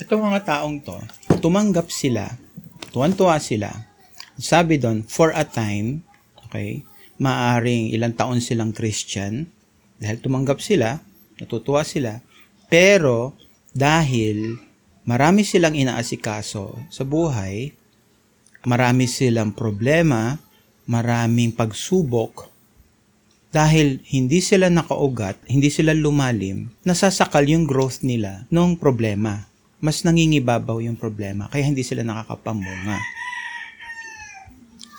Itong mga taong to, tumanggap sila, tuwan-tuwa sila. Sabi doon, for a time, okay, maaring ilang taon silang Christian, dahil tumanggap sila, natutuwa sila, pero dahil marami silang inaasikaso sa buhay, marami silang problema, maraming pagsubok, dahil hindi sila nakaugat, hindi sila lumalim, nasasakal yung growth nila ng problema. Mas nangingibabaw yung problema, kaya hindi sila nakakapamunga.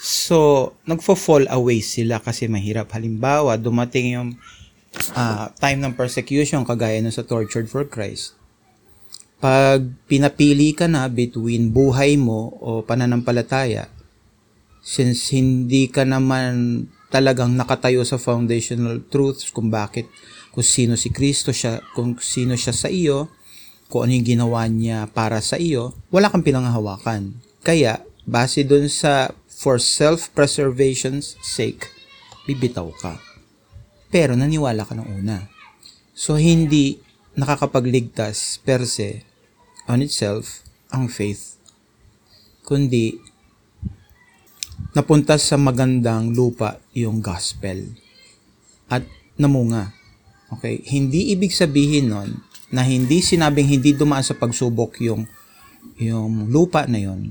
So, nagfo-fall away sila kasi mahirap. Halimbawa, dumating yung uh, time ng persecution kagaya na sa Tortured for Christ. Pag pinapili ka na between buhay mo o pananampalataya, since hindi ka naman talagang nakatayo sa foundational truths kung bakit, kung sino si Kristo siya, kung sino siya sa iyo, kung ano yung ginawa niya para sa iyo, wala kang pinanghahawakan. Kaya, base dun sa for self-preservation's sake, bibitaw ka. Pero naniwala ka ng una. So, hindi nakakapagligtas per se on itself ang faith, kundi napunta sa magandang lupa yung gospel at namunga. Okay? Hindi ibig sabihin nun na hindi sinabing hindi dumaan sa pagsubok yung yung lupa na yon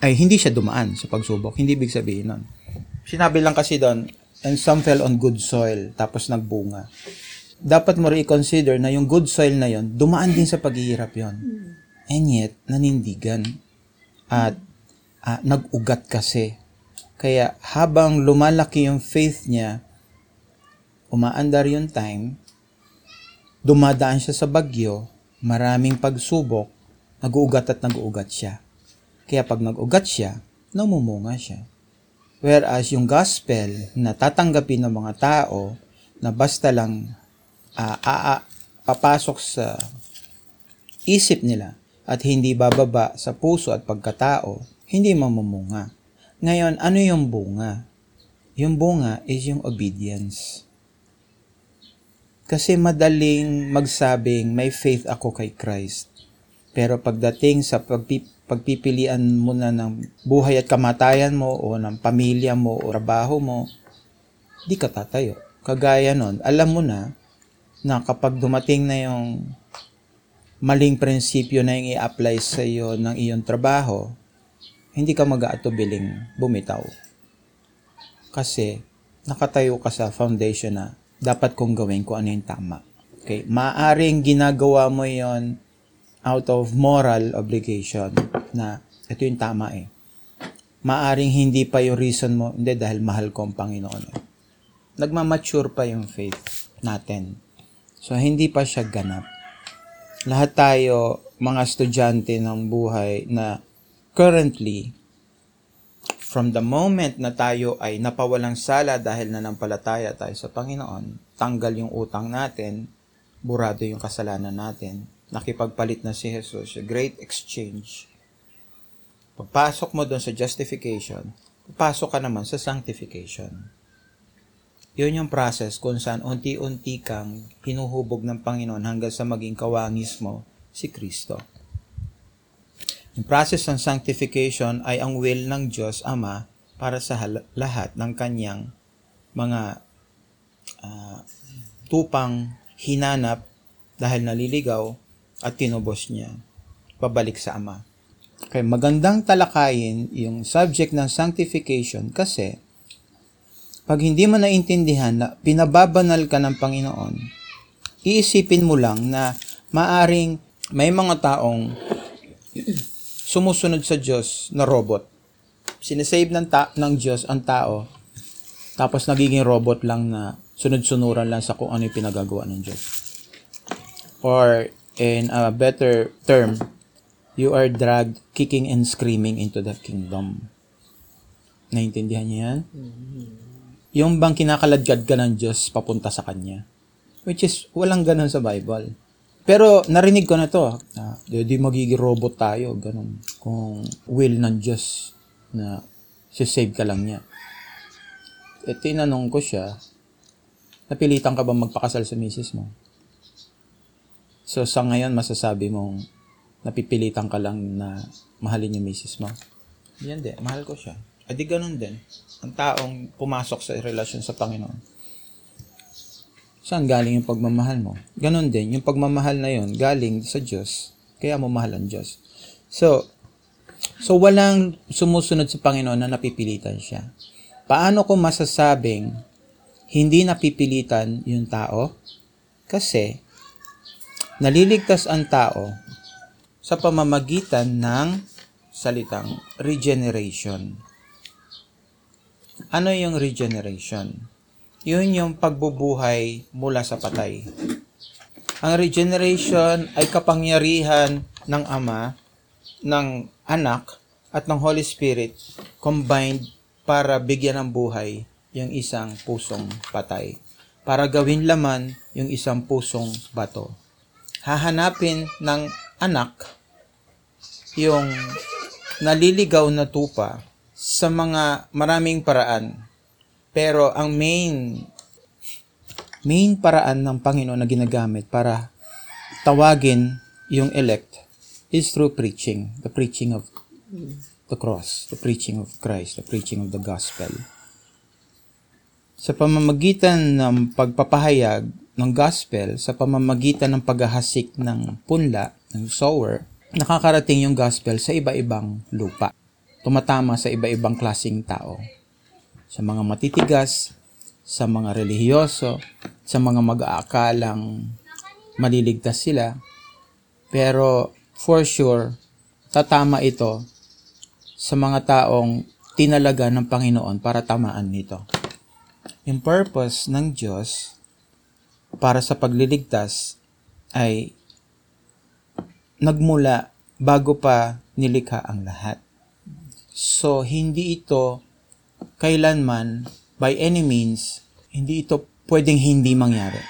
ay hindi siya dumaan sa pagsubok. Hindi ibig sabihin nun. Sinabi lang kasi doon, and some fell on good soil, tapos nagbunga. Dapat mo i-consider na yung good soil na yon dumaan din sa paghihirap yon And yet, nanindigan. At uh, nag-ugat kasi. Kaya habang lumalaki yung faith niya, umaandar yung time, dumadaan siya sa bagyo, maraming pagsubok, nag-uugat at nag-uugat siya. Kaya pag nag-ugat siya, namumunga siya. Whereas yung gospel na tatanggapin ng mga tao na basta lang uh, uh, papasok sa isip nila at hindi bababa sa puso at pagkatao, hindi mamumunga. Ngayon, ano yung bunga? Yung bunga is yung obedience. Kasi madaling magsabing may faith ako kay Christ. Pero pagdating sa pagpip pagpipilian mo na ng buhay at kamatayan mo o ng pamilya mo o trabaho mo, di ka tatayo. Kagaya nun, alam mo na na kapag dumating na yung maling prinsipyo na yung i-apply sa iyo ng iyong trabaho, hindi ka mag-aatubiling bumitaw. Kasi nakatayo ka sa foundation na dapat kong gawin kung ano yung tama. Okay? Maaring ginagawa mo yon out of moral obligation na ito yung tama eh. Maaring hindi pa yung reason mo, hindi dahil mahal ko ang Panginoon. Eh. Nagmamature pa yung faith natin. So, hindi pa siya ganap. Lahat tayo, mga estudyante ng buhay na currently, from the moment na tayo ay napawalang sala dahil nanampalataya tayo sa Panginoon, tanggal yung utang natin, burado yung kasalanan natin, nakipagpalit na si Jesus, a great exchange. Pagpasok mo doon sa justification, papasok ka naman sa sanctification. Yun yung process kung saan unti-unti kang hinuhubog ng Panginoon hanggang sa maging kawangis mo si Kristo. Yung process ng sanctification ay ang will ng Diyos Ama para sa lahat ng kanyang mga uh, tupang hinanap dahil naliligaw at tinubos niya pabalik sa Ama. Okay, magandang talakayin yung subject ng sanctification kasi pag hindi mo naintindihan na pinababanal ka ng Panginoon, iisipin mo lang na maaring may mga taong sumusunod sa Diyos na robot. Sinesave ng, ta- ng Diyos ang tao, tapos nagiging robot lang na sunod-sunuran lang sa kung ano yung pinagagawa ng Diyos. Or, in a better term, you are dragged kicking and screaming into the kingdom. Naintindihan niyo yan? Yung bang kinakaladkad ka ng Diyos papunta sa Kanya. Which is, walang ganun sa Bible. Pero narinig ko na to, na di magiging robot tayo, ganun. Kung will ng Diyos na save ka lang niya. E tinanong ko siya, napilitan ka ba magpakasal sa misis mo? So sa ngayon masasabi mong napipilitan ka lang na mahalin yung misis mo. Yan din, mahal ko siya. Adi ganun din. Ang taong pumasok sa relasyon sa Panginoon. Saan galing yung pagmamahal mo? Ganun din, yung pagmamahal na yon galing sa Diyos. Kaya mo mahal ang Diyos. So, so walang sumusunod sa Panginoon na napipilitan siya. Paano ko masasabing hindi napipilitan yung tao? Kasi, naliligtas ang tao sa pamamagitan ng salitang regeneration. Ano yung regeneration? Yun yung pagbubuhay mula sa patay. Ang regeneration ay kapangyarihan ng Ama, ng Anak, at ng Holy Spirit combined para bigyan ng buhay yung isang pusong patay. Para gawin laman yung isang pusong bato. Hahanapin ng anak yung naliligaw na tupa sa mga maraming paraan. Pero ang main main paraan ng Panginoon na ginagamit para tawagin yung elect is through preaching, the preaching of the cross, the preaching of Christ, the preaching of the gospel. Sa pamamagitan ng pagpapahayag ng gospel, sa pamamagitan ng paghahasik ng punla, ng sower, nakakarating yung gospel sa iba-ibang lupa. Tumatama sa iba-ibang klasing tao sa mga matitigas, sa mga relihiyoso, sa mga mag-aakalang maliligtas sila. Pero for sure, tatama ito sa mga taong tinalaga ng Panginoon para tamaan nito. Yung purpose ng Diyos para sa pagliligtas ay nagmula bago pa nilikha ang lahat. So, hindi ito kailanman, by any means, hindi ito pwedeng hindi mangyari.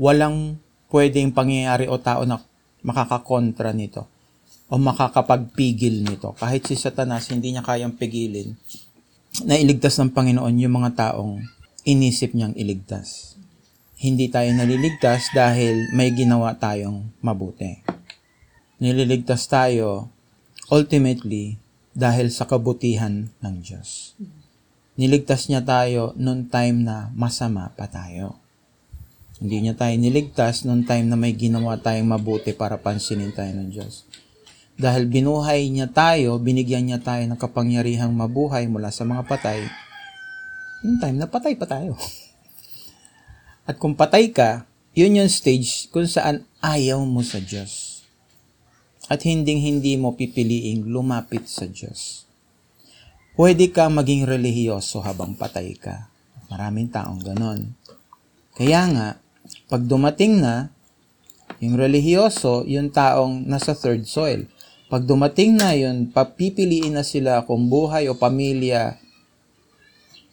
Walang pwedeng pangyayari o tao na makakakontra nito o makakapagpigil nito. Kahit si Satanas, hindi niya kayang pigilin na iligtas ng Panginoon yung mga taong inisip niyang iligtas. Hindi tayo naliligtas dahil may ginawa tayong mabuti. Nililigtas tayo ultimately dahil sa kabutihan ng Diyos. Niligtas niya tayo noong time na masama pa tayo. Hindi niya tayo niligtas noong time na may ginawa tayong mabuti para pansinin tayo ng Diyos. Dahil binuhay niya tayo, binigyan niya tayo ng kapangyarihang mabuhay mula sa mga patay, yung time na patay pa tayo. At kung patay ka, yun yung stage kung saan ayaw mo sa Diyos. At hinding-hindi mo pipiliing lumapit sa Diyos. Pwede ka maging relihiyoso habang patay ka. Maraming taong ganon. Kaya nga, pag dumating na, yung relihiyoso, yung taong nasa third soil. Pag dumating na yun, papipiliin na sila kung buhay o pamilya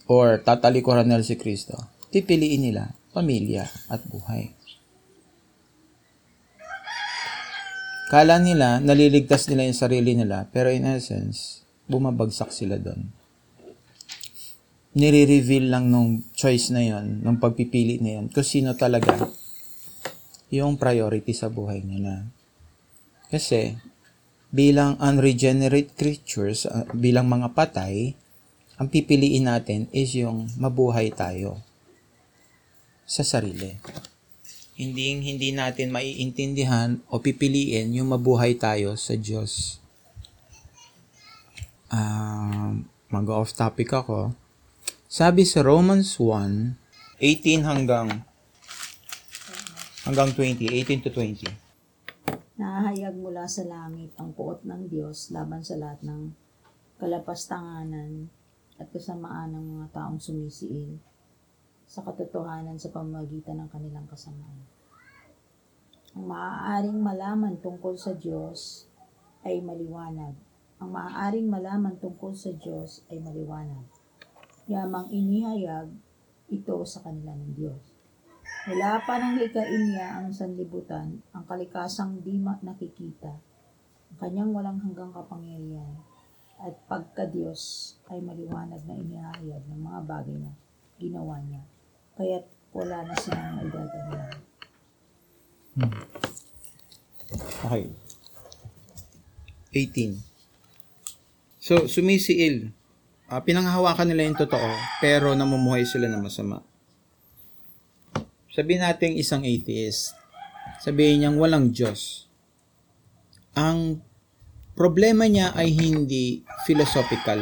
or tatalikuran nila si Kristo. Pipiliin nila pamilya at buhay. Kala nila, naliligtas nila yung sarili nila, pero in essence, bumabagsak sila doon. Nire-reveal lang nung choice na yon, nung pagpipili na yon, kung sino talaga yung priority sa buhay nila. Kasi, bilang unregenerate creatures, uh, bilang mga patay, ang pipiliin natin is yung mabuhay tayo sa sarili. Hindi hindi natin maiintindihan o pipiliin yung mabuhay tayo sa Diyos. Uh, mag-off topic ako. Sabi sa Romans 1, 18 hanggang hanggang 20, 18 to 20. Nahahayag mula sa langit ang puot ng Diyos laban sa lahat ng kalapastanganan at kasamaan ng mga taong sumisiil sa katotohanan sa pamamagitan ng kanilang kasamaan. Ang maaaring malaman tungkol sa Diyos ay maliwanag. Ang maaaring malaman tungkol sa Diyos ay maliwanag. Yamang inihayag ito sa kanila ng Diyos. Wala pa nang likain niya ang sanlibutan, ang kalikasang di nakikita, ang kanyang walang hanggang kapangyarihan, at pagka Diyos ay maliwanag na inihayag ng mga bagay na ginawa niya. Kaya't wala na silang maidadala. Hmm. Okay. 18. So, sumisiil. Ah, pinanghahawakan nila yung totoo, pero namumuhay sila ng masama. Sabihin natin isang atheist. Sabihin niyang walang Diyos. Ang problema niya ay hindi philosophical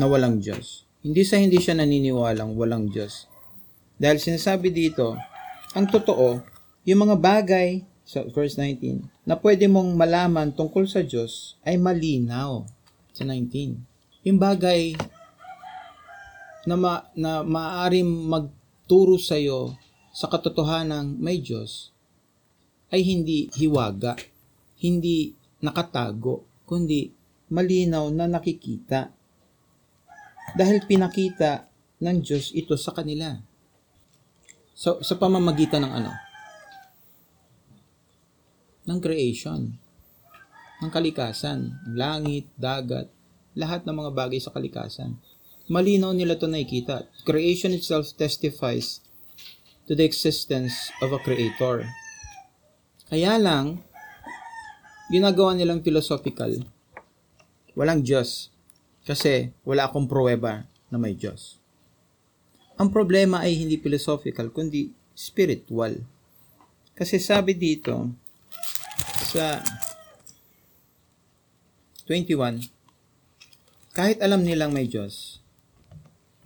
na walang Diyos. Hindi sa hindi siya naniniwalang walang Diyos. Dahil sinasabi dito, ang totoo, yung mga bagay, sa verse 19, na pwede mong malaman tungkol sa Diyos ay malinaw. Sa 19. Yung bagay na, ma, na maaaring magturo sa iyo sa katotohanan may Diyos ay hindi hiwaga, hindi nakatago, kundi malinaw na nakikita. Dahil pinakita ng Diyos ito sa kanila. So, sa pamamagitan ng ano? Ng creation. Ng kalikasan. Langit, dagat, lahat ng mga bagay sa kalikasan. Malinaw nila ito nakikita. Creation itself testifies to the existence of a creator. Kaya lang, ginagawa nilang philosophical. Walang Diyos. Kasi wala akong pruweba na may Diyos. Ang problema ay hindi philosophical, kundi spiritual. Kasi sabi dito, sa 21, kahit alam nilang may Diyos,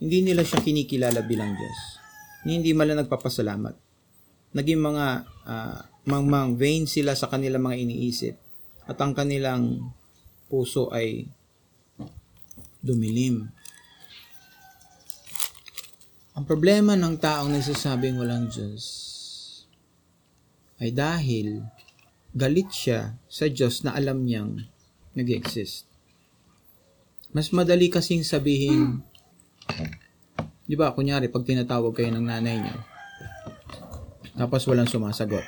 hindi nila siya kinikilala bilang Diyos. Hindi mala nagpapasalamat. Naging mga uh, mang vain sila sa kanilang mga iniisip at ang kanilang puso ay dumilim. Ang problema ng taong nagsasabing walang Diyos ay dahil galit siya sa Diyos na alam niyang nag-exist. Mas madali kasing sabihin, di ba, kunyari, pag tinatawag kayo ng nanay niyo, tapos walang sumasagot.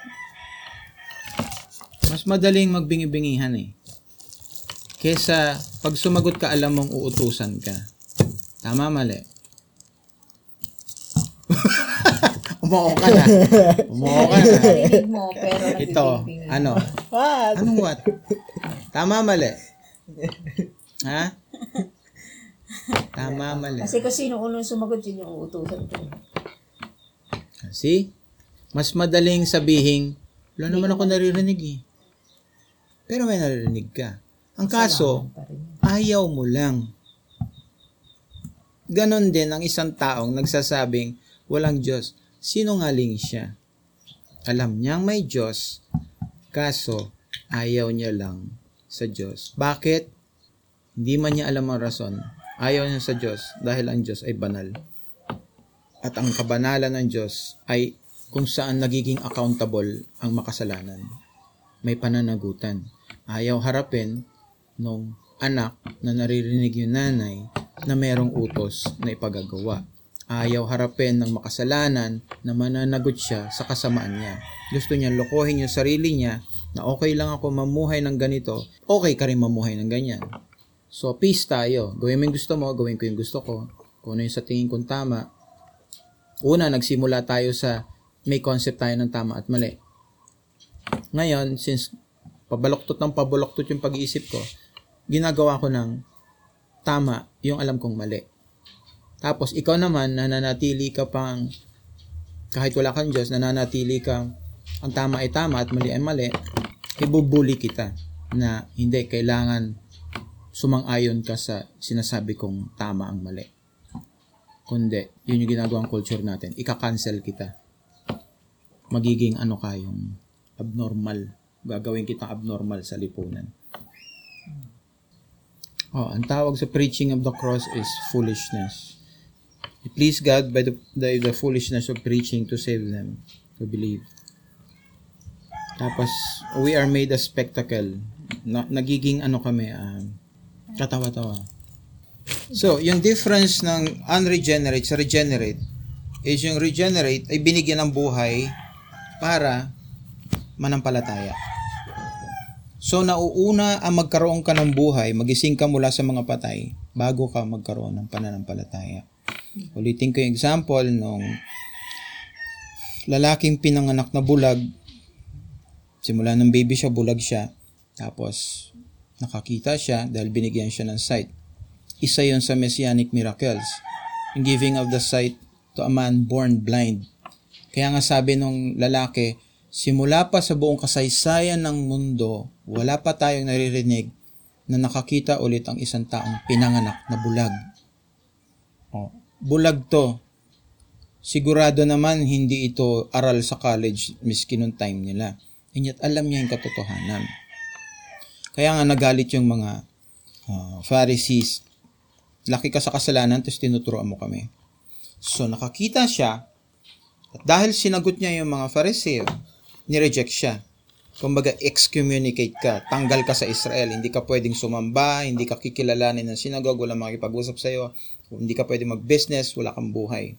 Mas madaling magbingi-bingihan eh. Kesa pag sumagot ka, alam mong uutusan ka. Tama, mali. Umuo ka na. Umuo ka na. Narinig mo, pero Ito, ano? What? Anong what? Tama, mali. Ha? Tama, mali. Kasi kung sino unang sumagot, yun yung uutusan ko. See? Mas madaling sabihin, wala naman ako naririnig eh. Pero may naririnig ka. Ang kaso, Pa rin yun. ayaw mo lang. Ganon din ang isang taong nagsasabing walang Diyos. Sinungaling siya. Alam niyang may Diyos, kaso ayaw niya lang sa Diyos. Bakit? Hindi man niya alam ang rason. Ayaw niya sa Diyos dahil ang Diyos ay banal. At ang kabanalan ng Diyos ay kung saan nagiging accountable ang makasalanan. May pananagutan. Ayaw harapin nung anak na naririnig yung nanay na merong utos na ipagagawa. Ayaw harapin ng makasalanan na mananagot siya sa kasamaan niya. Gusto niya lokohin yung sarili niya na okay lang ako mamuhay ng ganito, okay ka rin mamuhay ng ganyan. So, peace tayo. Gawin mo yung gusto mo, gawin ko yung gusto ko. Kung ano yung sa tingin kong tama. Una, nagsimula tayo sa may concept tayo ng tama at mali. Ngayon, since pabaloktot ng pabaloktot yung pag-iisip ko, ginagawa ko ng tama yung alam kong mali. Tapos, ikaw naman, nananatili ka pang, kahit wala kang Diyos, nananatili kang, ang tama ay tama at mali ay mali, ibubuli kita na hindi kailangan sumang-ayon ka sa sinasabi kong tama ang mali. Kundi, yun yung ginagawang culture natin. Ika-cancel kita. Magiging ano ka yung abnormal. Gagawin kitang abnormal sa lipunan. Oh, ang tawag sa preaching of the cross is foolishness. Please God by the, the, the foolishness of preaching to save them, to believe. Tapos, we are made a spectacle. Na, nagiging ano kami, um, katawa-tawa. So, yung difference ng unregenerate sa regenerate is yung regenerate ay binigyan ng buhay para manampalataya. So, nauuna ang magkaroon ka ng buhay, magising ka mula sa mga patay, bago ka magkaroon ng pananampalataya. Ulitin ko yung example nung lalaking pinanganak na bulag Simula ng baby siya, bulag siya. Tapos, nakakita siya dahil binigyan siya ng sight. Isa yon sa messianic miracles. In giving of the sight to a man born blind. Kaya nga sabi nung lalaki, simula pa sa buong kasaysayan ng mundo, wala pa tayong naririnig na nakakita ulit ang isang taong pinanganak na bulag. Bulag to. Sigurado naman hindi ito aral sa college miski nung time nila. And alam niya yung katotohanan. Kaya nga nagalit yung mga uh, Pharisees. Laki ka sa kasalanan, tapos tinuturoan mo kami. So nakakita siya, at dahil sinagot niya yung mga Pharisee, nireject siya. Kumbaga, excommunicate ka. Tanggal ka sa Israel. Hindi ka pwedeng sumamba, hindi ka kikilalanin ng sinagog, wala makikipag-usap sa'yo, hindi ka pwedeng mag-business, wala kang buhay.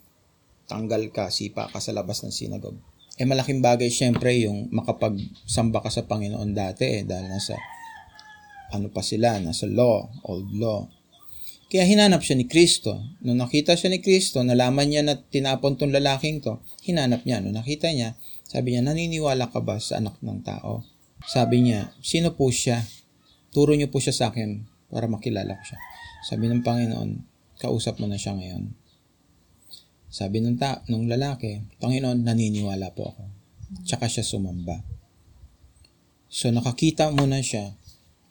Tanggal ka, sipa ka sa labas ng sinagog. Eh malaking bagay syempre yung makapagsamba ka sa Panginoon dati eh, dahil nasa ano pa sila, nasa law, old law. Kaya hinanap siya ni Kristo. Nung nakita siya ni Kristo, nalaman niya na tinapon tong lalaking to, hinanap niya. Nung nakita niya, sabi niya, naniniwala ka ba sa anak ng tao? Sabi niya, sino po siya? Turo niyo po siya sa akin para makilala ko siya. Sabi ng Panginoon, kausap mo na siya ngayon. Sabi ng, ta- ng lalaki, Panginoon, naniniwala po ako. Tsaka siya sumamba. So nakakita muna siya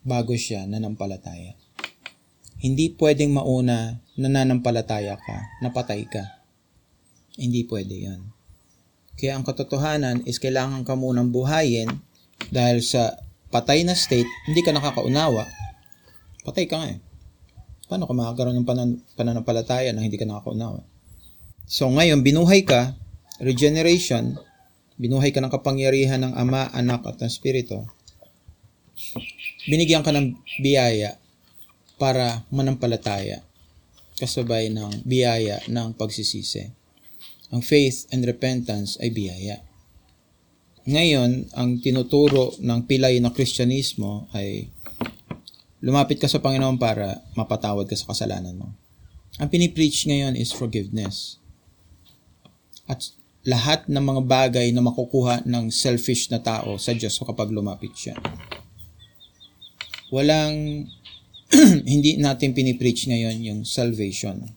bago siya nanampalataya. Hindi pwedeng mauna nananampalataya ka, napatay ka. Hindi pwede yan. Kaya ang katotohanan is kailangan ka munang buhayin dahil sa patay na state, hindi ka nakakaunawa. Patay ka nga eh. Paano ka makakaroon ng panan- pananampalataya na hindi ka nakakaunawa? So ngayon, binuhay ka, regeneration, binuhay ka ng kapangyarihan ng Ama, Anak at ng Espiritu. Binigyan ka ng biyaya para manampalataya kasabay ng biyaya ng pagsisisi. Ang faith and repentance ay biyaya. Ngayon, ang tinuturo ng pilay ng Kristyanismo ay lumapit ka sa Panginoon para mapatawad ka sa kasalanan mo. Ang pinipreach ngayon is forgiveness. At lahat ng mga bagay na makukuha ng selfish na tao sa Diyos kapag lumapit siya. Walang hindi natin pinipreach ngayon yung salvation.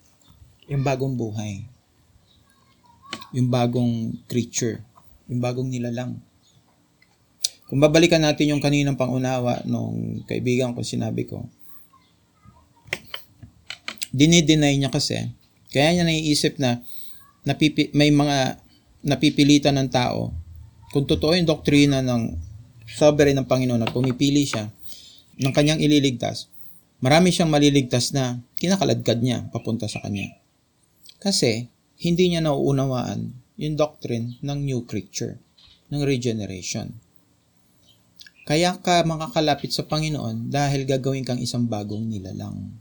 Yung bagong buhay. Yung bagong creature. Yung bagong nilalang. Kung babalikan natin yung kaninang pangunawa nung kaibigan ko, sinabi ko, dinideny niya kasi, kaya niya naiisip na napipi, may mga napipilitan ng tao, kung totoo yung doktrina ng sovereign ng Panginoon na pumipili siya ng kanyang ililigtas, marami siyang maliligtas na kinakaladkad niya papunta sa kanya. Kasi, hindi niya nauunawaan yung doctrine ng new creature, ng regeneration. Kaya ka makakalapit sa Panginoon dahil gagawin kang isang bagong nilalang.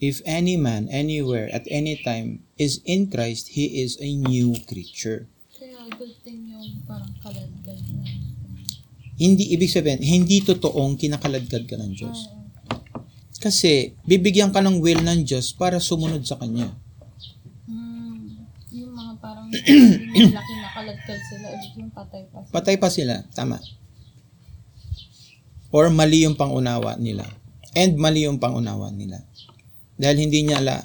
If any man, anywhere, at any time, is in Christ, he is a new creature. Kaya good thing yung parang kaladkad na. Hindi ibig sabihin, hindi totoong kinakaladkad ka ng Diyos. Kasi, bibigyan ka ng will ng Diyos para sumunod sa Kanya. Hmm, yung mga parang hindi laki na kaladkad sila, ulit yung patay pa. sila. Patay pa sila, tama. Or mali yung pangunawa nila. And mali yung pangunawa nila. Dahil hindi niya la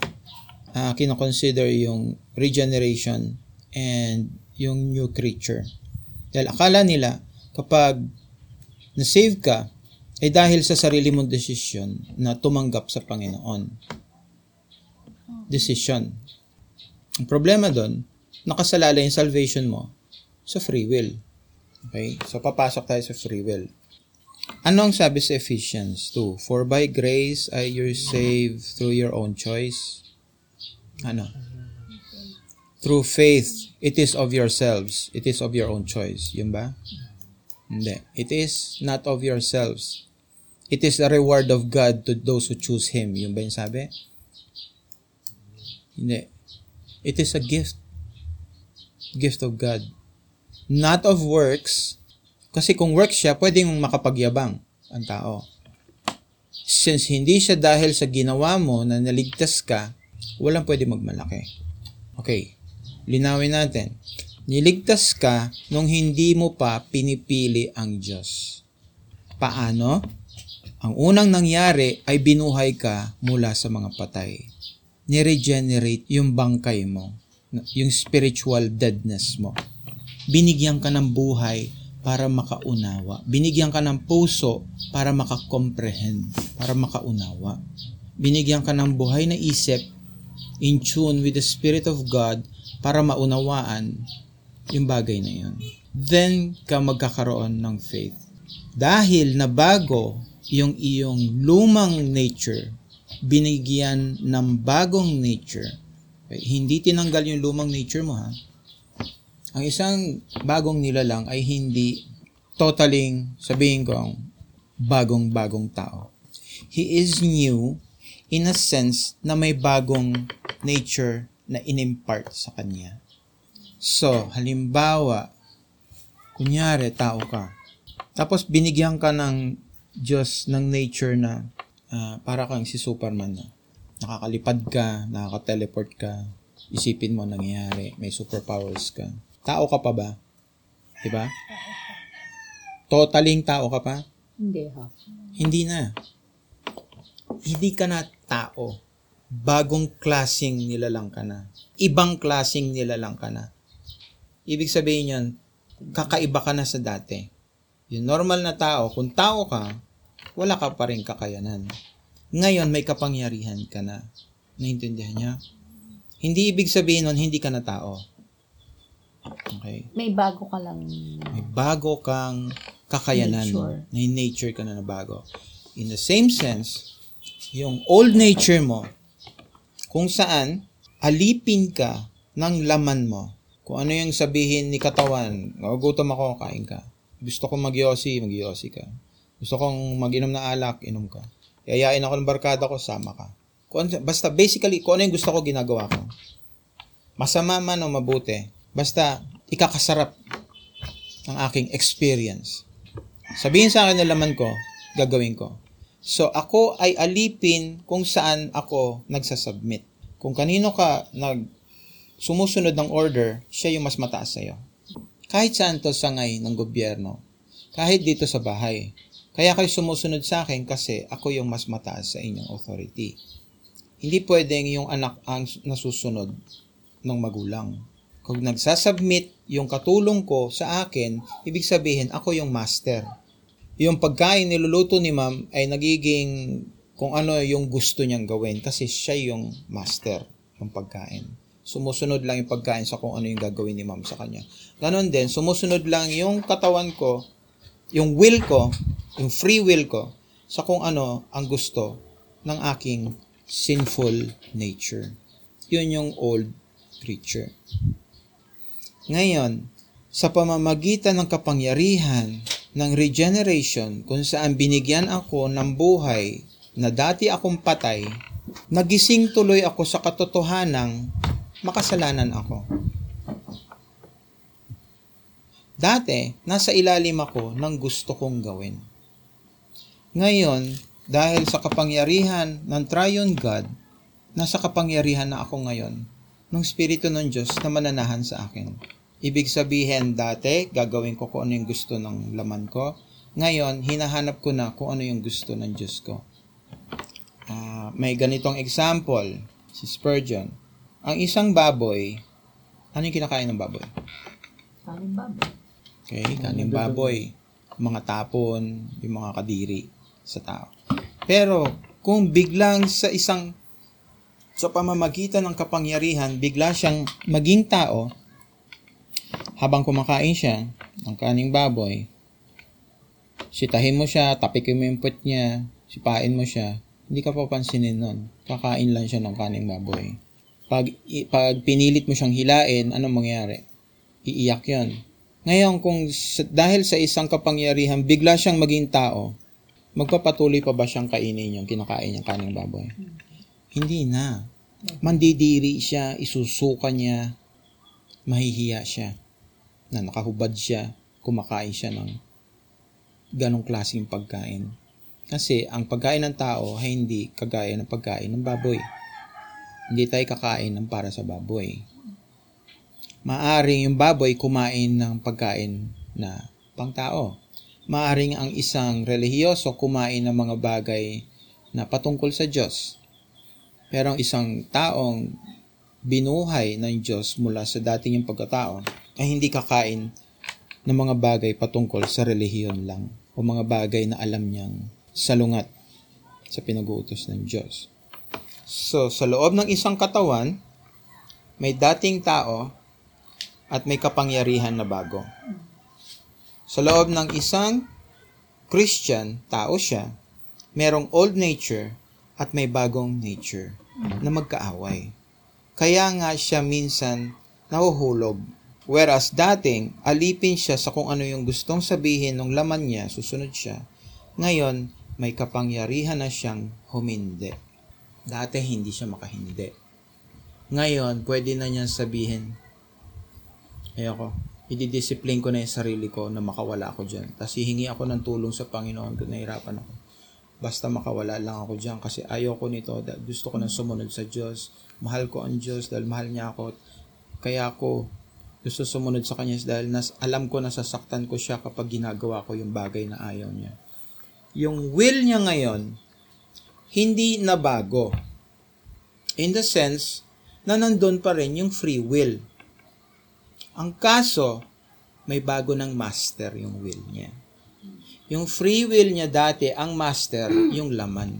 uh, kinoconsider yung regeneration and yung new creature. Dahil akala nila, kapag na-save ka, ay dahil sa sarili mong desisyon na tumanggap sa Panginoon. Decision. Ang problema doon, nakasalala yung salvation mo sa free will. Okay? So, papasok tayo sa free will. Ano ang sabi sa Ephesians 2? For by grace are you saved through your own choice. Ano? Through faith, it is of yourselves. It is of your own choice. Yun ba? Hindi. It is not of yourselves. It is a reward of God to those who choose Him. Yun ba yung sabi? Hindi. It is a gift. Gift of God. Not of works. Kasi kung works siya, pwedeng makapagyabang ang tao. Since hindi siya dahil sa ginawa mo na naligtas ka, walang pwede magmalaki. Okay. Linawin natin. Niligtas ka nung hindi mo pa pinipili ang Diyos. Paano? Ang unang nangyari ay binuhay ka mula sa mga patay. Niregenerate yung bangkay mo, yung spiritual deadness mo. Binigyan ka ng buhay para makaunawa. Binigyan ka ng puso para makakomprehend, para makaunawa. Binigyan ka ng buhay na isip in tune with the Spirit of God para maunawaan yung bagay na yun. Then ka magkakaroon ng faith. Dahil nabago yung iyong lumang nature, binigyan ng bagong nature. Okay, hindi tinanggal yung lumang nature mo ha. Ang isang bagong nilalang ay hindi totaling sabihin ko bagong-bagong tao. He is new in a sense na may bagong nature na inimpart sa kanya. So, halimbawa, kunyari, tao ka. Tapos, binigyan ka ng Diyos ng nature na ah, para kang si Superman na. Nakakalipad ka, nakaka-teleport ka, isipin mo nangyayari, may superpowers ka. Tao ka pa ba? Diba? Totaling tao ka pa? Hindi ha. Hindi na. Hindi ka na tao. Bagong klasing nilalang ka na. Ibang klasing nilalang ka na. Ibig sabihin yun, kakaiba ka na sa dati. Yung normal na tao, kung tao ka, wala ka pa rin kakayanan. Ngayon, may kapangyarihan ka na. Naintindihan niya? Hindi ibig sabihin nun, hindi ka na tao. Okay? May bago ka lang. May bago kang kakayanan. Nature. May nature ka na na bago. In the same sense, yung old nature mo, kung saan alipin ka ng laman mo. Kung ano yung sabihin ni katawan, nagugutom ako, kain ka. Gusto kong magyosi, magyosi ka. Gusto kong mag-inom na alak, inom ka. Yayain ako ng barkada ko, sama ka. Kung, ano- basta basically, kung ano yung gusto ko, ginagawa ko. Masama man o mabuti, basta ikakasarap ng aking experience. Sabihin sa akin na laman ko, gagawin ko. So, ako ay alipin kung saan ako nagsasubmit. Kung kanino ka nag sumusunod ng order, siya yung mas mataas sa'yo. Kahit saan to sangay ng gobyerno. Kahit dito sa bahay. Kaya kayo sumusunod sa akin kasi ako yung mas mataas sa inyong authority. Hindi pwedeng yung anak ang nasusunod ng magulang. Kung nagsasubmit yung katulong ko sa akin, ibig sabihin ako yung master. Yung pagkain niluluto ni ma'am ay nagiging kung ano yung gusto niyang gawin kasi siya yung master ng pagkain. Sumusunod lang yung pagkain sa kung ano yung gagawin ni ma'am sa kanya. Ganon din, sumusunod lang yung katawan ko, yung will ko, yung free will ko, sa kung ano ang gusto ng aking sinful nature. Yun yung old creature. Ngayon, sa pamamagitan ng kapangyarihan ng regeneration kung saan binigyan ako ng buhay na dati akong patay, nagising tuloy ako sa katotohanang makasalanan ako. Dati, nasa ilalim ako ng gusto kong gawin. Ngayon, dahil sa kapangyarihan ng Triune God, nasa kapangyarihan na ako ngayon ng Espiritu ng Diyos na mananahan sa akin. Ibig sabihin, dati, gagawin ko kung ano yung gusto ng laman ko. Ngayon, hinahanap ko na kung ano yung gusto ng Diyos ko. Ah, may ganitong example, si Spurgeon. Ang isang baboy, ano yung kinakain ng baboy? Kanin baboy. Okay, kaning baboy, mga tapon, yung mga kadiri sa tao. Pero kung biglang sa isang sa pamamagitan ng kapangyarihan, bigla siyang maging tao, habang kumakain siya ng kaning baboy, sitahin mo siya, tapikin mo yung put niya, sipain mo siya, hindi ka papansinin nun. Kakain lang siya ng kaning baboy. Pag, pag pinilit mo siyang hilain, anong mangyari? Iiyak yon. Ngayon, kung dahil sa isang kapangyarihan, bigla siyang maging tao, magpapatuloy pa ba siyang kainin yung kinakain niyang kaning baboy? Hindi na. Mandidiri siya, isusuka niya, mahihiya siya, na nakahubad siya, kumakain siya ng ganong klaseng pagkain. Kasi ang pagkain ng tao ay hindi kagaya ng pagkain ng baboy. Hindi tayo kakain ng para sa baboy. Maaring yung baboy kumain ng pagkain na pangtao. Maaring ang isang relihiyoso kumain ng mga bagay na patungkol sa Diyos. Pero ang isang taong binuhay ng Diyos mula sa dating yung pagkatao ay hindi kakain ng mga bagay patungkol sa relihiyon lang o mga bagay na alam niyang salungat sa pinag-uutos ng Diyos. So, sa loob ng isang katawan, may dating tao at may kapangyarihan na bago. Sa loob ng isang Christian, tao siya, merong old nature at may bagong nature na magkaaway. Kaya nga siya minsan nahuhulog. Whereas dating, alipin siya sa kung ano yung gustong sabihin ng laman niya, susunod siya. Ngayon, may kapangyarihan na siyang humindi. Dati hindi siya makahindi. Ngayon, pwede na niya sabihin, ayoko, ididiscipline ko na yung sarili ko na makawala ako dyan. Tapos hihingi ako ng tulong sa Panginoon kung nahirapan ako. Basta makawala lang ako dyan kasi ayoko nito. Gusto ko nang sumunod sa Diyos. Mahal ko ang Diyos dahil mahal niya ako. Kaya ako gusto sumunod sa Kanya dahil nas, alam ko na sasaktan ko siya kapag ginagawa ko yung bagay na ayaw niya. Yung will niya ngayon, hindi na bago. In the sense na nandun pa rin yung free will. Ang kaso, may bago ng master yung will niya. Yung free will niya dati, ang master, yung laman.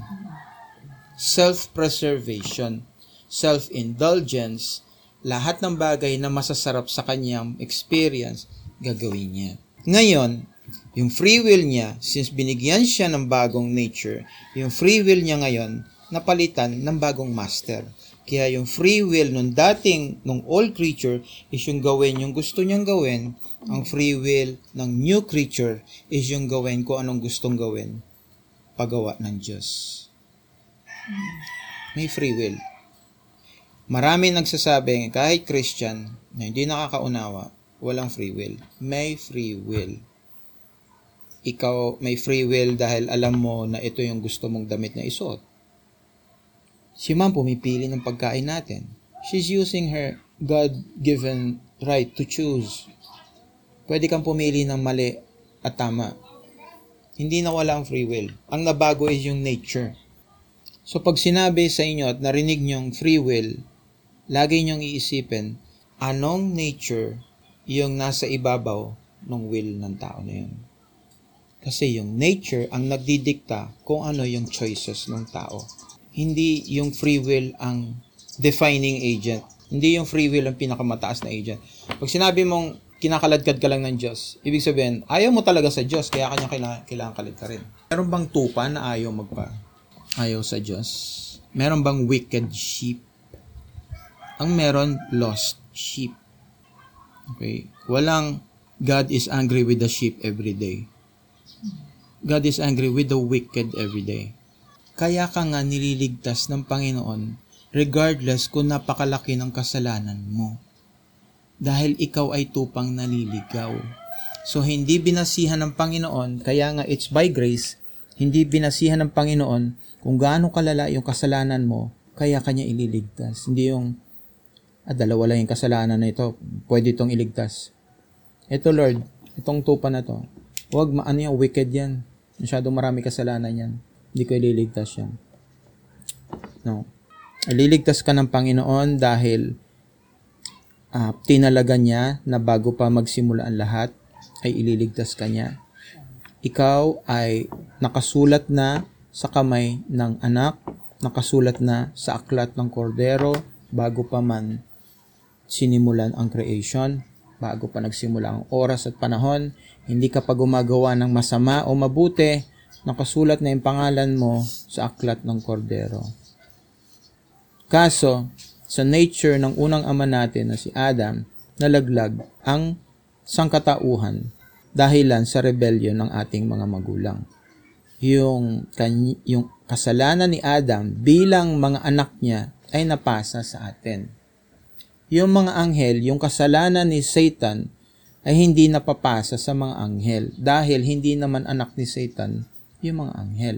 Self-preservation, self-indulgence, lahat ng bagay na masasarap sa kanyang experience, gagawin niya. Ngayon, yung free will niya, since binigyan siya ng bagong nature, yung free will niya ngayon, napalitan ng bagong master. Kaya yung free will nung dating, nung old creature, is yung gawin yung gusto niyang gawin. Ang free will ng new creature is yung gawin kung anong gustong gawin. Pagawa ng Diyos. May free will. Marami nagsasabi, kahit Christian, na hindi nakakaunawa, walang free will. May free will. Ikaw may free will dahil alam mo na ito yung gusto mong damit na isuot. Si ma'am pumipili ng pagkain natin. She's using her God-given right to choose. Pwede kang pumili ng mali at tama. Hindi na wala ang free will. Ang nabago is yung nature. So pag sinabi sa inyo at narinig nyong free will, lagi nyong iisipin, anong nature yung nasa ibabaw ng will ng tao na yun. Kasi yung nature ang nagdidikta kung ano yung choices ng tao. Hindi yung free will ang defining agent. Hindi yung free will ang pinakamataas na agent. Pag sinabi mong kinakaladkad ka lang ng Diyos, ibig sabihin, ayaw mo talaga sa Diyos, kaya kanya kailangan, kailangan kalad ka rin. Meron bang tupa na ayaw magpa ayaw sa Diyos? Meron bang wicked sheep? Ang meron, lost sheep. Okay? Walang God is angry with the sheep every day. God is angry with the wicked every day. Kaya ka nga nililigtas ng Panginoon regardless kung napakalaki ng kasalanan mo. Dahil ikaw ay tupang naliligaw. So, hindi binasihan ng Panginoon, kaya nga it's by grace, hindi binasihan ng Panginoon kung gaano kalala yung kasalanan mo, kaya kanya ililigtas. Hindi yung, ah, dalawa lang yung kasalanan na ito, pwede itong iligtas. Ito Lord, itong tupa na to, huwag maano yung wicked yan. Masyadong marami kasalanan yan. Hindi ko ililigtas yan. No. Ililigtas ka ng Panginoon dahil uh, tinalaga niya na bago pa magsimula ang lahat, ay ililigtas ka niya. Ikaw ay nakasulat na sa kamay ng anak, nakasulat na sa aklat ng kordero bago pa man sinimulan ang creation, bago pa nagsimula ang oras at panahon, hindi ka pa gumagawa ng masama o mabuti, nakasulat na yung pangalan mo sa aklat ng kordero. Kaso, sa nature ng unang ama natin na si Adam, nalaglag ang sangkatauhan dahilan sa rebellion ng ating mga magulang. Yung, yung kasalanan ni Adam bilang mga anak niya ay napasa sa atin. Yung mga anghel, yung kasalanan ni Satan ay hindi napapasa sa mga anghel dahil hindi naman anak ni Satan yung mga anghel.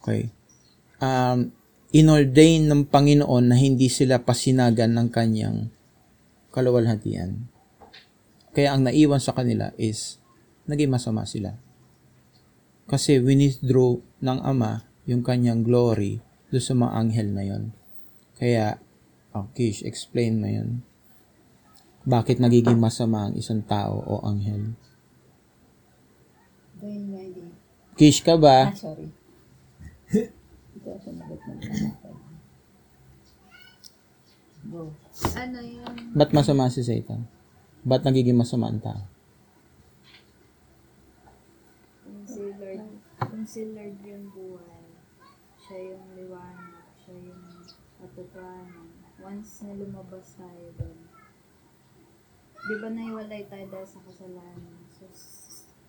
Okay. Um, inordain ng Panginoon na hindi sila pasinagan ng kanyang kaluwalhatian. Kaya ang naiwan sa kanila is naging masama sila. Kasi withdraw ng Ama yung kanyang glory do sa mga anghel na yon. Kaya, oh, Kish, explain mo yun. Bakit nagiging masama ang isang tao o anghel? Dahil nga hindi. Kish ka Ah, ba? sorry. Ito ang sumagot ng Go. Ano yun? Ba't masama si Satan? Ba't nagiging masama ang tao? Kung si Lord, kung si Lord yung buhay, siya yung liwanag, siya yung katotohanan. Once na lumabas tayo doon, di ba naiwalay tayo dahil sa kasalanan? So,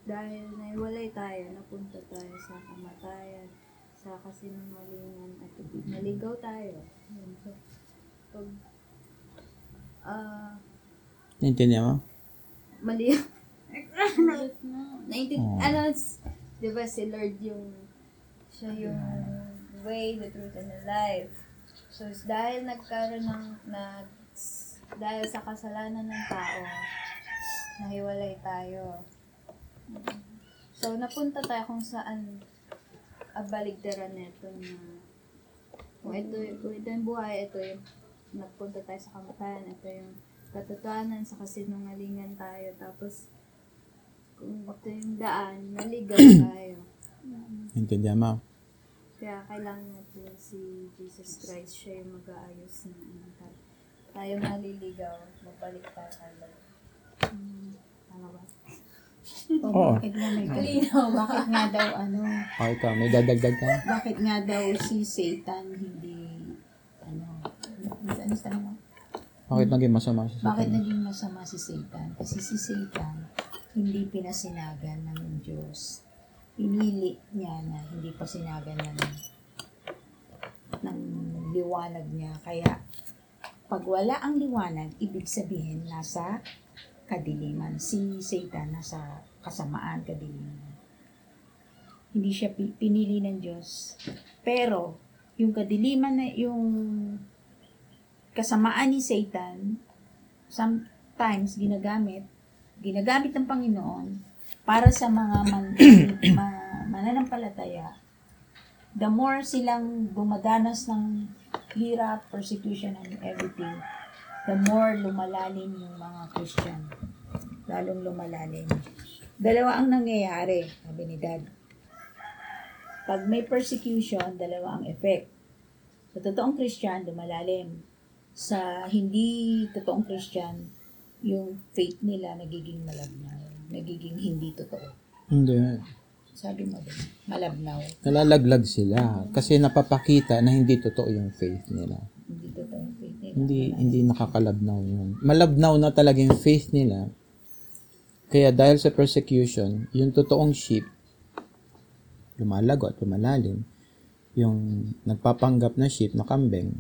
dahil naiwalay tayo, napunta tayo sa kamatayan, sa kasinungalingan, at naligaw tayo. Yun. So, pag, ah, Naintindihan mo? mali. Naintin, Oh. ano, s- di ba si Lord yung, siya yung way, the truth, and the life. So, s- dahil nagkaroon ng, na, s- dahil sa kasalanan ng tao, nahiwalay tayo. So, napunta tayo kung saan abaligtaran nito na kung ito, kung ito yung buhay, ito yung nagpunta tayo sa kamatayan, ito yung katotohanan sa kasinungalingan tayo. Tapos, kung ito yung daan, naligaw tayo. Naintindihan mo? Kaya kailangan natin si Jesus Christ, siya yung mag-aayos na ano, tayo. Tayo maliligaw, magbalik tayo kay Lord. Hmm, tama ba? O, Oo. bakit nga may Kalinaw ba? Bakit nga daw ano, O ikaw, may dadagdag ka? bakit nga daw si Satan hindi ano, ano sa tanong mo? Bakit naging masama si Bakit Satan? naging masama si Satan? Kasi si Satan hindi pinasinagan ng Diyos. Pinili niya na hindi pa sinagan ng ng liwanag niya. Kaya pag wala ang liwanag, ibig sabihin nasa kadiliman. Si Satan nasa kasamaan, kadiliman. Hindi siya pi- pinili ng Diyos. Pero, yung kadiliman na, yung kasamaan ni Satan, sometimes ginagamit, ginagamit ng Panginoon para sa mga man, ma- mananampalataya. The more silang dumadanas ng hirap, persecution, and everything, the more lumalalim yung mga Christian. Lalong lumalalim. Dalawa ang nangyayari, sabi ni Dad. Pag may persecution, dalawa ang effect. Sa totoong Christian, lumalalim. Sa hindi totoong Christian, yung faith nila nagiging malabnaw. Nagiging hindi totoo. Hindi. Sabi mo din, malabnaw. Nalalaglag sila kasi napapakita na hindi totoo yung faith nila. Hindi totoo yung faith. Hindi hindi nakakalabnaw yun. Malabnaw na talaga yung faith nila. Kaya dahil sa persecution, yung totoong sheep, lumalago at lumalalim. Yung nagpapanggap na sheep na kambing,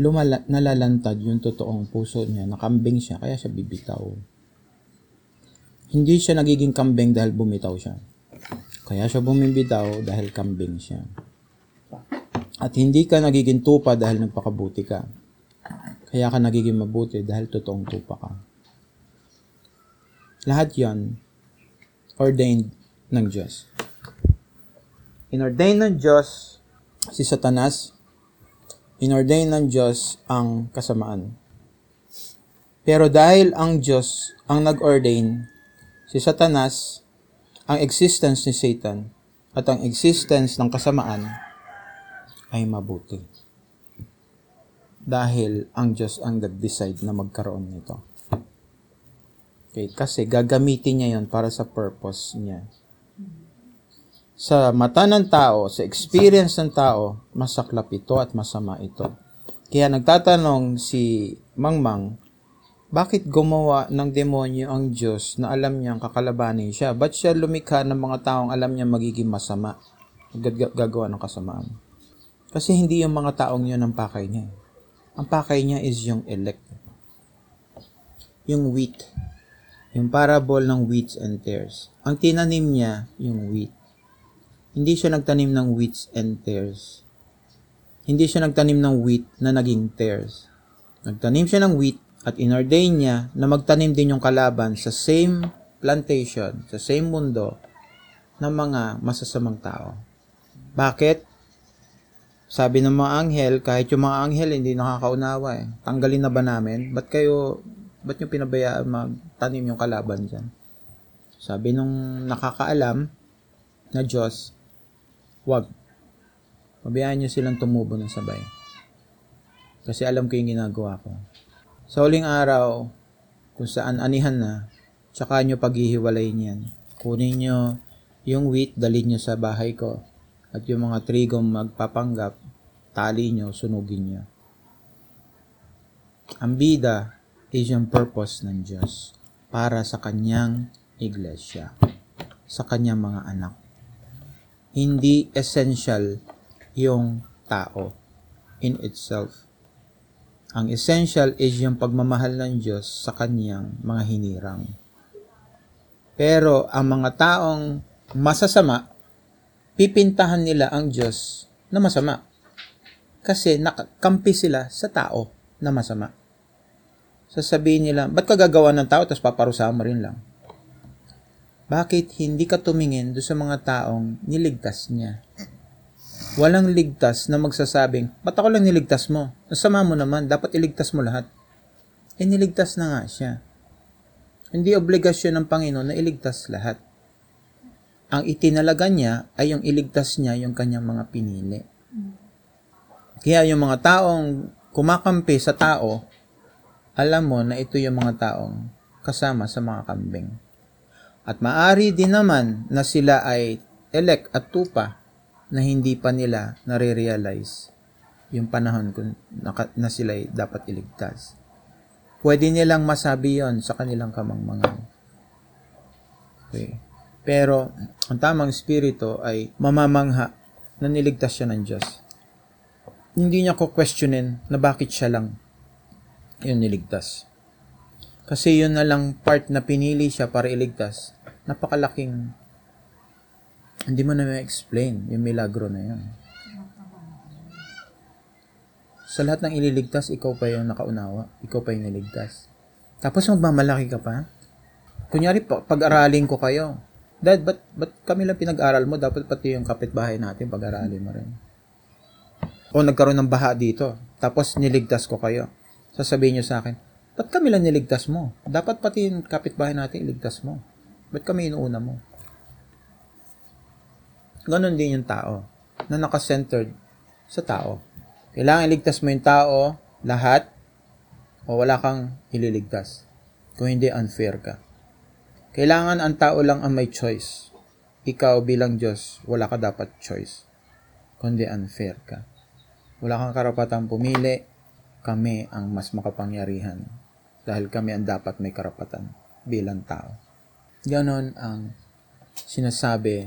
lumala, nalalantad yung totoong puso niya, nakambing siya, kaya siya bibitaw. Hindi siya nagiging kambing dahil bumitaw siya. Kaya siya bumibitaw dahil kambing siya. At hindi ka nagiging tupa dahil nagpakabuti ka. Kaya ka nagiging mabuti dahil totoong tupa ka. Lahat yon ordained ng Diyos. Inordain ng Diyos si Satanas inordain ng Diyos ang kasamaan. Pero dahil ang Diyos ang nag-ordain, si Satanas, ang existence ni Satan, at ang existence ng kasamaan ay mabuti. Dahil ang Diyos ang nag-decide na magkaroon nito. Okay, kasi gagamitin niya yon para sa purpose niya sa mata ng tao, sa experience ng tao, masaklap ito at masama ito. Kaya nagtatanong si Mangmang, bakit gumawa ng demonyo ang Diyos na alam niyang kakalabanin siya? Ba't siya lumikha ng mga taong alam niya magiging masama? Gag- gagawa ng kasamaan. Kasi hindi yung mga taong yun ang pakay niya. Ang pakay niya is yung elect. Yung wheat. Yung parable ng wheats and tares. Ang tinanim niya, yung wheat. Hindi siya nagtanim ng wheats and tares. Hindi siya nagtanim ng wheat na naging tares. Nagtanim siya ng wheat At inordain niya na magtanim din yung kalaban sa same plantation, sa same mundo ng mga masasamang tao. Bakit? Sabi ng mga anghel, kahit yung mga anghel hindi nakakaunawa eh. Tanggalin na ba namin? Ba't kayo, ba't nyo pinabayaan magtanim yung kalaban dyan? Sabi nung nakakaalam na Diyos, wag. Pabayaan nyo silang tumubo ng sabay. Kasi alam ko yung ginagawa ko. Sa huling araw, kung saan anihan na, tsaka nyo paghihiwalay niyan. Kunin nyo yung wheat, dalhin nyo sa bahay ko. At yung mga trigong magpapanggap, tali nyo, sunugin nyo. Ang bida is yung purpose ng Diyos para sa kanyang iglesia, sa kanyang mga anak. Hindi essential yung tao in itself. Ang essential is yung pagmamahal ng Diyos sa kanyang mga hinirang. Pero ang mga taong masasama, pipintahan nila ang Diyos na masama. Kasi nakakampi sila sa tao na masama. Sasabihin nila, ba't ka gagawa ng tao tapos paparusahan mo rin lang? Bakit hindi ka tumingin doon sa mga taong niligtas niya? Walang ligtas na magsasabing, ba't ako lang niligtas mo? Nasama mo naman, dapat iligtas mo lahat. Eh, niligtas na nga siya. Hindi obligasyon ng Panginoon na iligtas lahat. Ang itinalaga niya ay yung iligtas niya yung kanyang mga pinili. Kaya yung mga taong kumakampi sa tao, alam mo na ito yung mga taong kasama sa mga kambing. At maari din naman na sila ay elect at tupa na hindi pa nila nare-realize yung panahon kung na, na sila ay dapat iligtas. Pwede nilang masabi yon sa kanilang kamangmangan. Okay. Pero, ang tamang spirito ay mamamangha na niligtas siya ng Diyos. Hindi niya ko questionin na bakit siya lang yung niligtas. Kasi yun na lang part na pinili siya para iligtas. Napakalaking hindi mo na ma-explain yung milagro na yun. Sa lahat ng ililigtas, ikaw pa yung nakaunawa. Ikaw pa yung niligtas. Tapos magmamalaki ka pa. Kunyari, pag-aralin ko kayo. Dad, ba't, ba't kami lang pinag-aral mo? Dapat pati yung kapitbahay natin pag-aralin mo rin. O nagkaroon ng baha dito. Tapos niligtas ko kayo. Sasabihin nyo sa akin, ba't kami lang niligtas mo? Dapat pati yung kapitbahay natin iligtas mo. Ba't kami inuuna mo? Ganon din yung tao na nakacentered sa tao. Kailangan iligtas mo yung tao, lahat, o wala kang ililigtas. Kung hindi, unfair ka. Kailangan ang tao lang ang may choice. Ikaw bilang Diyos, wala ka dapat choice. Kundi unfair ka. Wala kang karapatang pumili, kami ang mas makapangyarihan. Dahil kami ang dapat may karapatan bilang tao. Ganon ang sinasabi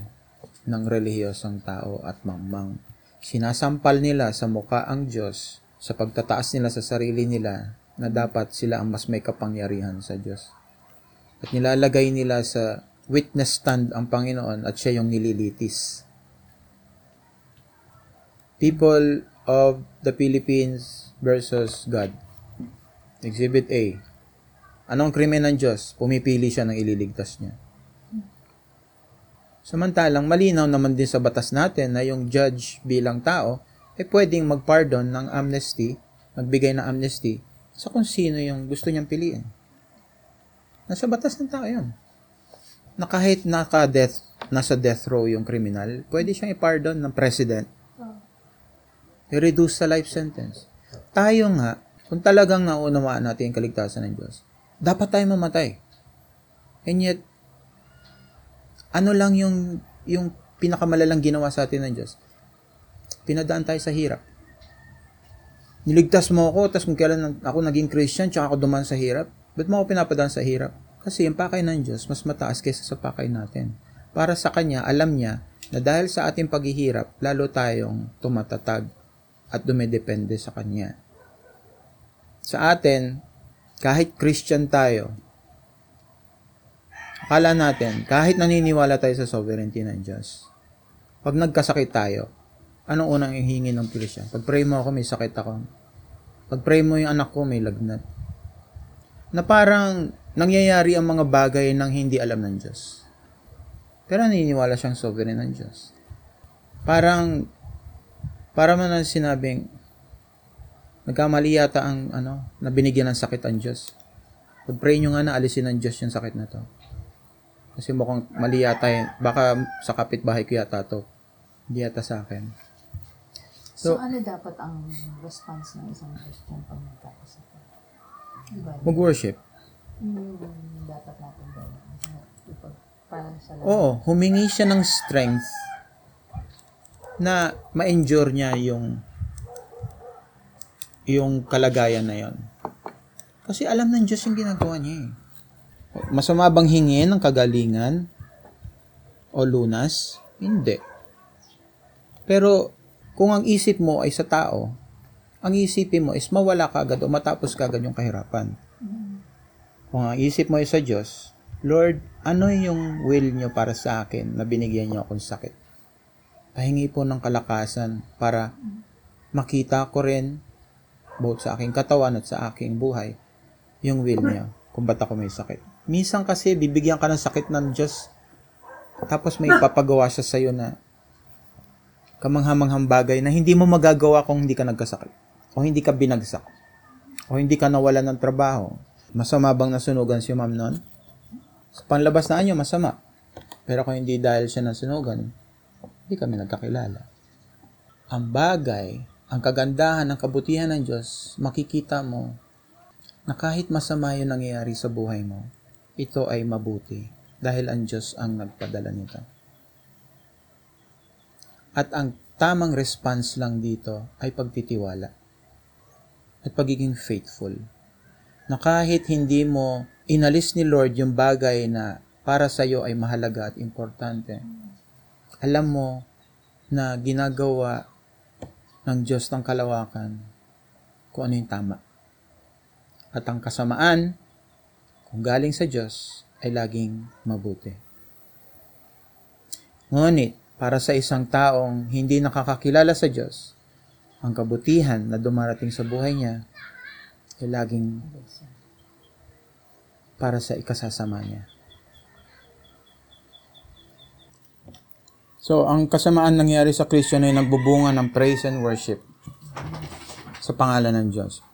ng relihiyosong tao at mangmang. Sinasampal nila sa muka ang Diyos sa pagtataas nila sa sarili nila na dapat sila ang mas may kapangyarihan sa Diyos. At nilalagay nila sa witness stand ang Panginoon at siya yung nililitis. People of the Philippines versus God. Exhibit A. Anong krimen ng Diyos? Pumipili siya ng ililigtas niya. Samantalang malinaw naman din sa batas natin na yung judge bilang tao ay eh pwedeng mag-pardon ng amnesty, magbigay ng amnesty sa kung sino yung gusto niyang piliin. Nasa batas ng tao yun. Na kahit naka-death, nasa death row yung kriminal, pwede siyang i-pardon ng president. I-reduce sa life sentence. Tayo nga, kung talagang naunawaan natin yung kaligtasan ng Diyos, dapat tayo mamatay. And yet, ano lang yung, yung pinakamalalang ginawa sa atin ng Diyos? Pinadaan tayo sa hirap. Niligtas mo ako, tapos kung kailan ako naging Christian, tsaka ako duman sa hirap, ba't mo ako pinapadaan sa hirap? Kasi yung pakay ng Diyos, mas mataas kaysa sa pakay natin. Para sa Kanya, alam niya na dahil sa ating paghihirap, lalo tayong tumatatag at dumedepende sa Kanya. Sa atin, kahit Christian tayo, Akala natin, kahit naniniwala tayo sa sovereignty ng Diyos, pag nagkasakit tayo, anong unang ihingi ng Christian? Pag pray mo ako, may sakit ako. Pag pray mo yung anak ko, may lagnat. na parang nangyayari ang mga bagay ng hindi alam ng Diyos. Pero naniniwala siyang sovereign ng Diyos. Parang, para man ang sinabing, nagkamali yata ang, ano, na binigyan ng sakit ang Diyos. Pag-pray nyo nga na alisin ng Diyos yung sakit na to. Kasi mukhang mali yata yun. Baka sa kapitbahay ko yata to. Hindi yata sa akin. So, So- ano dapat ang response ng isang Christian pag nagkakasakit? Diba? Mag-worship. Yung dapat natin gawin. Para sa. Oo, humingi siya ng strength na ma-endure niya yung yung kalagayan na yon. Kasi alam ng Diyos yung ginagawa niya eh. Masama bang hingin ng kagalingan o lunas? Hindi. Pero kung ang isip mo ay sa tao, ang isipin mo is mawala ka agad o matapos ka agad yung kahirapan. Kung ang isip mo ay sa Diyos, Lord, ano yung will nyo para sa akin na binigyan nyo akong sakit? Pahingi po ng kalakasan para makita ko rin both sa aking katawan at sa aking buhay yung will niya kung ba't ako may sakit. Minsan kasi bibigyan ka ng sakit ng Diyos tapos may papagawa siya sa'yo na kamanghamanghang bagay na hindi mo magagawa kung hindi ka nagkasakit o hindi ka binagsak o hindi ka nawalan ng trabaho. Masama bang nasunugan si ma'am nun? Sa panlabas na anyo, masama. Pero kung hindi dahil siya nasunugan, hindi kami nagkakilala. Ang bagay, ang kagandahan, ang kabutihan ng Diyos, makikita mo na kahit masama yung nangyayari sa buhay mo, ito ay mabuti dahil ang Diyos ang nagpadala nito. At ang tamang response lang dito ay pagtitiwala at pagiging faithful. Na kahit hindi mo inalis ni Lord yung bagay na para sa iyo ay mahalaga at importante, alam mo na ginagawa ng Diyos ng kalawakan kung ano yung tama. At ang kasamaan, kung galing sa Diyos, ay laging mabuti. Ngunit, para sa isang taong hindi nakakakilala sa Diyos, ang kabutihan na dumarating sa buhay niya ay laging para sa ikasasama niya. So, ang kasamaan nangyari sa Kristo ay nagbubunga ng praise and worship sa pangalan ng Diyos.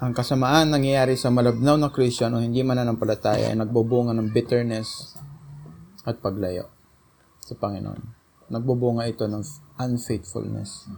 Ang kasamaan nangyayari sa malabnaw na Christian o hindi mananampalataya ay nagbubunga ng bitterness at paglayo sa Panginoon. Nagbubunga ito ng unfaithfulness.